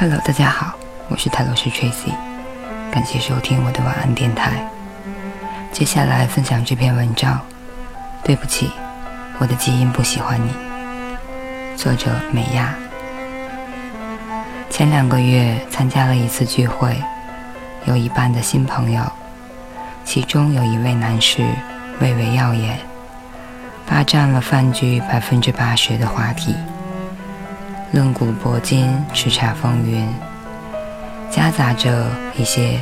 Hello，大家好，我是泰罗斯 Tracy，感谢收听我的晚安电台。接下来分享这篇文章。对不起，我的基因不喜欢你。作者美亚。前两个月参加了一次聚会，有一半的新朋友，其中有一位男士蔚为耀眼，霸占了饭局百分之八十的话题。论古博今，叱咤风云，夹杂着一些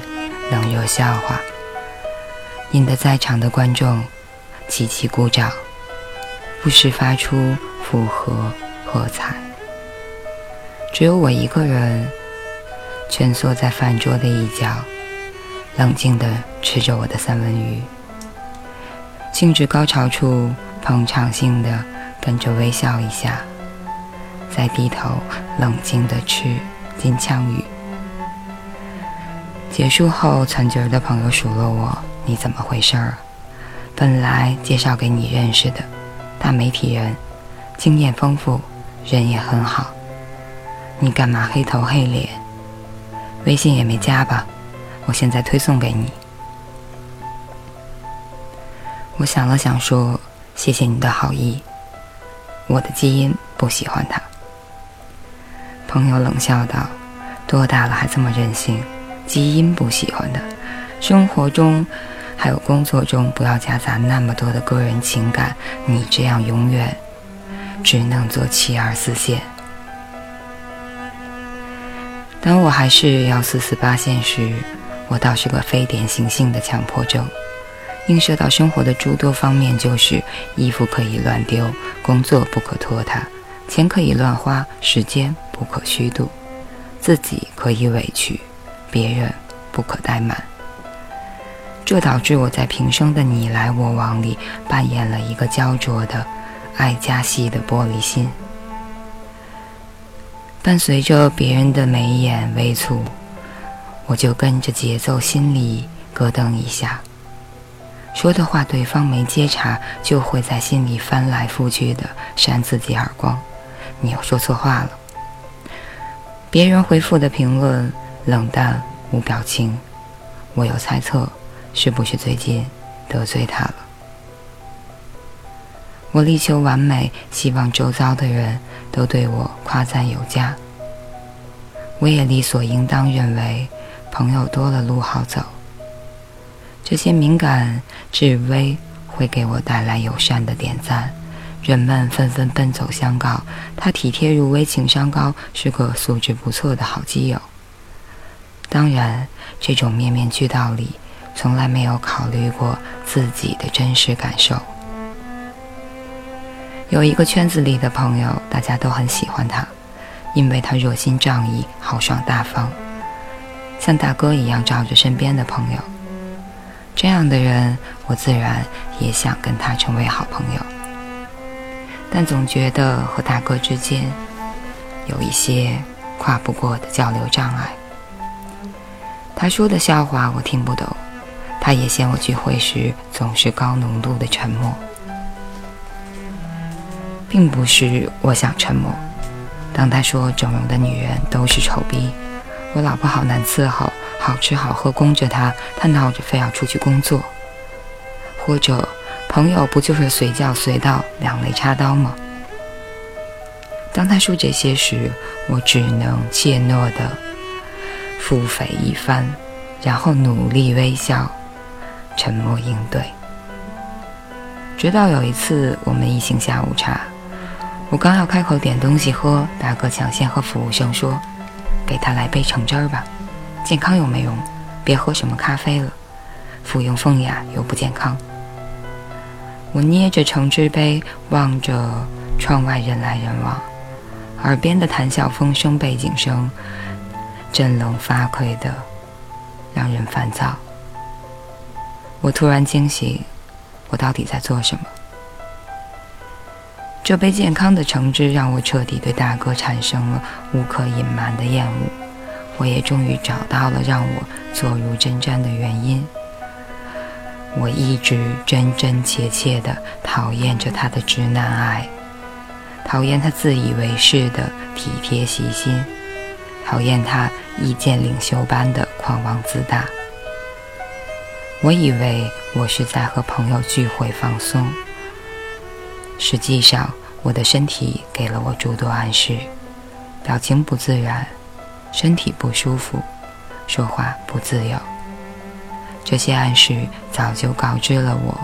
冷热笑话，引得在场的观众齐齐鼓掌，不时发出附和喝彩。只有我一个人蜷缩在饭桌的一角，冷静地吃着我的三文鱼。兴致高潮处，捧场性的跟着微笑一下。再低头冷静地吃金枪鱼。结束后，残疾儿的朋友数落我：“你怎么回事儿？本来介绍给你认识的，大媒体人，经验丰富，人也很好，你干嘛黑头黑脸？微信也没加吧？我现在推送给你。”我想了想说：“谢谢你的好意，我的基因不喜欢他。”朋友冷笑道：“多大了还这么任性？基因不喜欢的，生活中还有工作中不要夹杂那么多的个人情感。你这样永远只能做七二四线。”当我还是要四四八线时，我倒是个非典型性的强迫症，映射到生活的诸多方面，就是衣服可以乱丢，工作不可拖沓。钱可以乱花，时间不可虚度，自己可以委屈，别人不可怠慢。这导致我在平生的你来我往里扮演了一个焦灼的、爱加戏的玻璃心。伴随着别人的眉眼微蹙，我就跟着节奏，心里咯噔一下。说的话对方没接茬，就会在心里翻来覆去的扇自己耳光。你又说错话了。别人回复的评论冷淡无表情，我有猜测，是不是最近得罪他了？我力求完美，希望周遭的人都对我夸赞有加。我也理所应当认为，朋友多了路好走。这些敏感至微会给我带来友善的点赞。人们纷纷奔走相告，他体贴入微，情商高，是个素质不错的好基友。当然，这种面面俱到里，从来没有考虑过自己的真实感受。有一个圈子里的朋友，大家都很喜欢他，因为他热心仗义、豪爽大方，像大哥一样照着身边的朋友。这样的人，我自然也想跟他成为好朋友。但总觉得和大哥之间有一些跨不过的交流障碍。他说的笑话我听不懂，他也嫌我聚会时总是高浓度的沉默，并不是我想沉默。当他说整容的女人都是丑逼，我老婆好难伺候，好吃好喝供着她，她闹着非要出去工作，或者。朋友不就是随叫随到，两肋插刀吗？当他说这些时，我只能怯懦地腹诽一番，然后努力微笑，沉默应对。直到有一次我们一行下午茶，我刚要开口点东西喝，大哥抢先和服务生说：“给他来杯橙汁儿吧，健康又没用，别喝什么咖啡了，服用风雅又不健康。”我捏着橙汁杯，望着窗外人来人往，耳边的谈笑风生、背景声，振聋发聩的，让人烦躁。我突然惊醒，我到底在做什么？这杯健康的橙汁让我彻底对大哥产生了无可隐瞒的厌恶。我也终于找到了让我坐如针毡的原因。我一直真真切切地讨厌着他的直男癌，讨厌他自以为是的体贴细心，讨厌他意见领袖般的狂妄自大。我以为我是在和朋友聚会放松，实际上我的身体给了我诸多暗示：表情不自然，身体不舒服，说话不自由。这些暗示早就告知了我，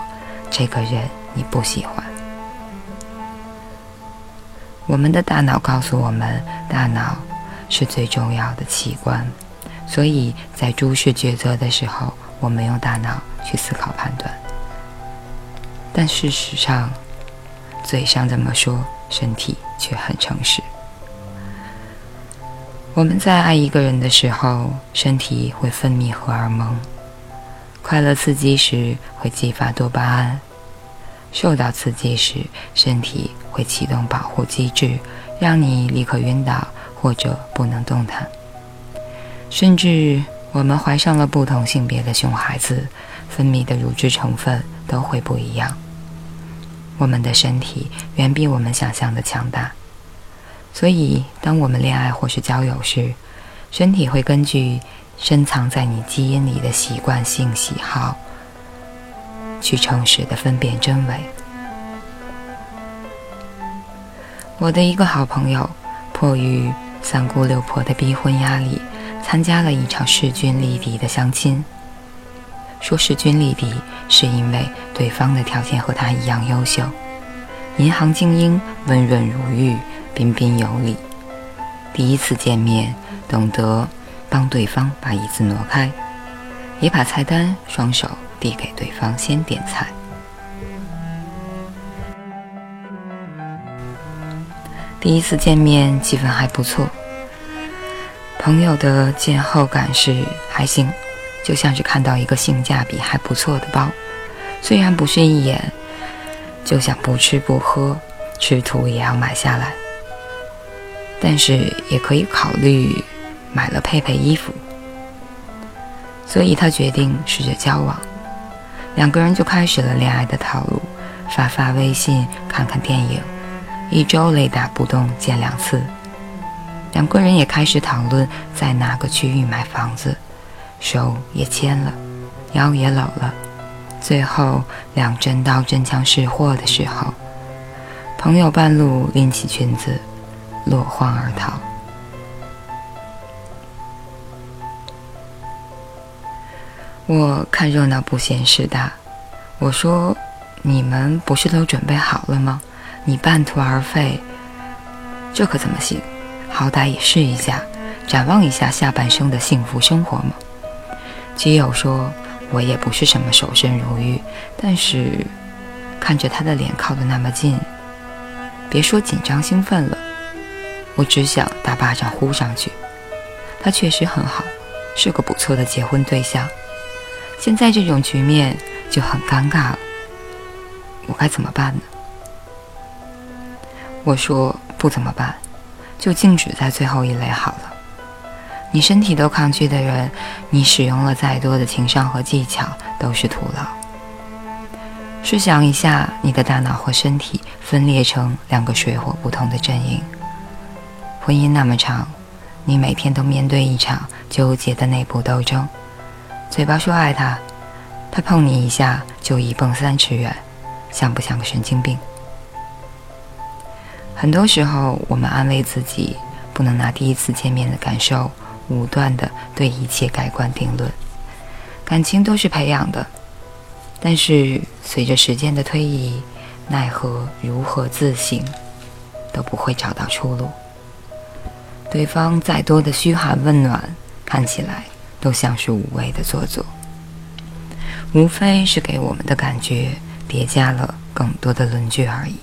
这个人你不喜欢。我们的大脑告诉我们，大脑是最重要的器官，所以在诸事抉择的时候。我们用大脑去思考判断，但事实上，嘴上这么说，身体却很诚实。我们在爱一个人的时候，身体会分泌荷尔蒙，快乐刺激时会激发多巴胺，受到刺激时，身体会启动保护机制，让你立刻晕倒或者不能动弹，甚至。我们怀上了不同性别的熊孩子，分泌的乳汁成分都会不一样。我们的身体远比我们想象的强大，所以当我们恋爱或是交友时，身体会根据深藏在你基因里的习惯性喜好，去诚实的分辨真伪。我的一个好朋友，迫于三姑六婆的逼婚压力。参加了一场势均力敌的相亲。说势均力敌，是因为对方的条件和他一样优秀，银行精英，温润如玉，彬彬有礼。第一次见面，懂得帮对方把椅子挪开，也把菜单双手递给对方先点菜。第一次见面，气氛还不错。朋友的见后感是还行，就像是看到一个性价比还不错的包，虽然不是一眼就想不吃不喝，吃土也要买下来，但是也可以考虑买了配配衣服。所以他决定试着交往，两个人就开始了恋爱的套路，发发微信，看看电影，一周雷打不动见两次。两个人也开始讨论在哪个区域买房子，手也牵了，腰也搂了。最后两真刀真枪试货的时候，朋友半路拎起裙子，落荒而逃。我看热闹不嫌事大，我说：“你们不是都准备好了吗？你半途而废，这可怎么行？”好歹也试一下，展望一下下半生的幸福生活嘛。基友说：“我也不是什么守身如玉，但是看着他的脸靠得那么近，别说紧张兴奋了，我只想大巴掌呼上去。他确实很好，是个不错的结婚对象。现在这种局面就很尴尬了，我该怎么办呢？”我说：“不怎么办。”就静止在最后一类好了。你身体都抗拒的人，你使用了再多的情商和技巧都是徒劳。试想一下，你的大脑和身体分裂成两个水火不同的阵营。婚姻那么长，你每天都面对一场纠结的内部斗争。嘴巴说爱他，他碰你一下就一蹦三尺远，像不像个神经病？很多时候，我们安慰自己，不能拿第一次见面的感受武断的对一切盖棺定论。感情都是培养的，但是随着时间的推移，奈何如何自省，都不会找到出路。对方再多的嘘寒问暖，看起来都像是无谓的做作，无非是给我们的感觉叠加了更多的论据而已。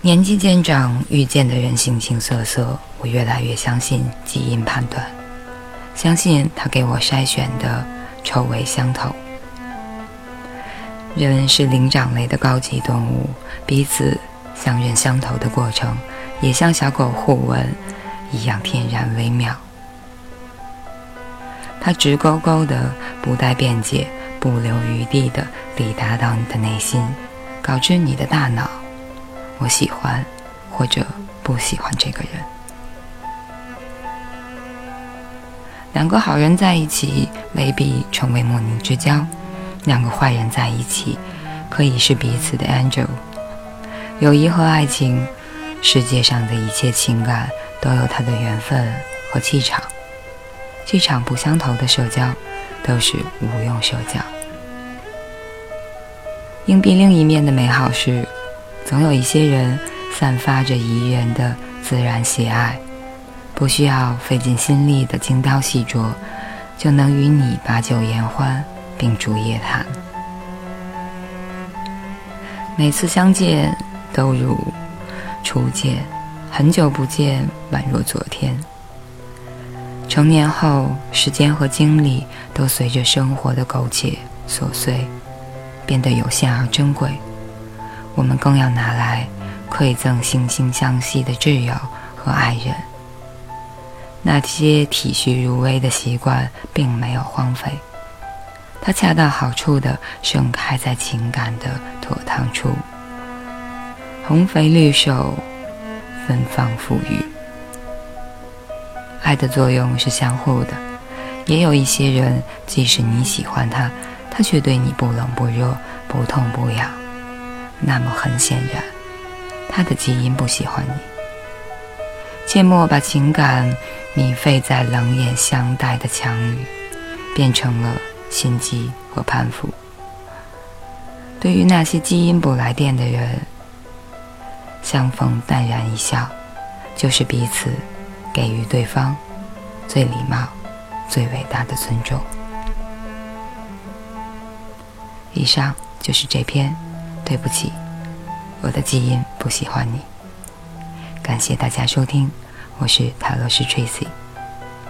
年纪渐长，遇见的人形形色色，我越来越相信基因判断，相信他给我筛选的臭味相投。人是灵长类的高级动物，彼此相认相投的过程，也像小狗互吻一样天然微妙。它直勾勾的，不带辩解，不留余地的抵达到你的内心，告知你的大脑。我喜欢，或者不喜欢这个人。两个好人在一起，未必成为莫逆之交；两个坏人在一起，可以是彼此的 angel。友谊和爱情，世界上的一切情感都有它的缘分和气场。气场不相投的社交，都是无用社交。硬币另一面的美好是，总有一些人散发着宜人的自然喜爱，不需要费尽心力的精雕细琢，就能与你把酒言欢，并烛夜谈。每次相见都如初见，很久不见，宛若昨天。成年后，时间和精力都随着生活的苟且琐碎，变得有限而珍贵。我们更要拿来馈赠惺惺相惜的挚友和爱人。那些体恤入微的习惯并没有荒废，它恰到好处地盛开在情感的妥当处，红肥绿瘦，芬芳馥郁。爱的作用是相互的，也有一些人，即使你喜欢他，他却对你不冷不热、不痛不痒。那么很显然，他的基因不喜欢你。切莫把情感米费在冷眼相待的强语，变成了心机和攀附。对于那些基因不来电的人，相逢淡然一笑，就是彼此。给予对方最礼貌、最伟大的尊重。以上就是这篇。对不起，我的基因不喜欢你。感谢大家收听，我是塔罗斯 Tracy，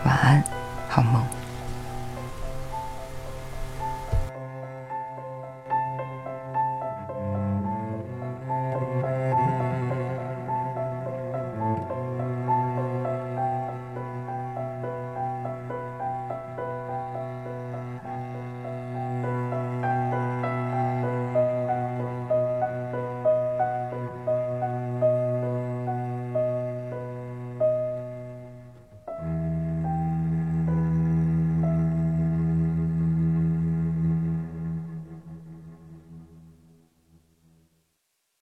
晚安，好梦。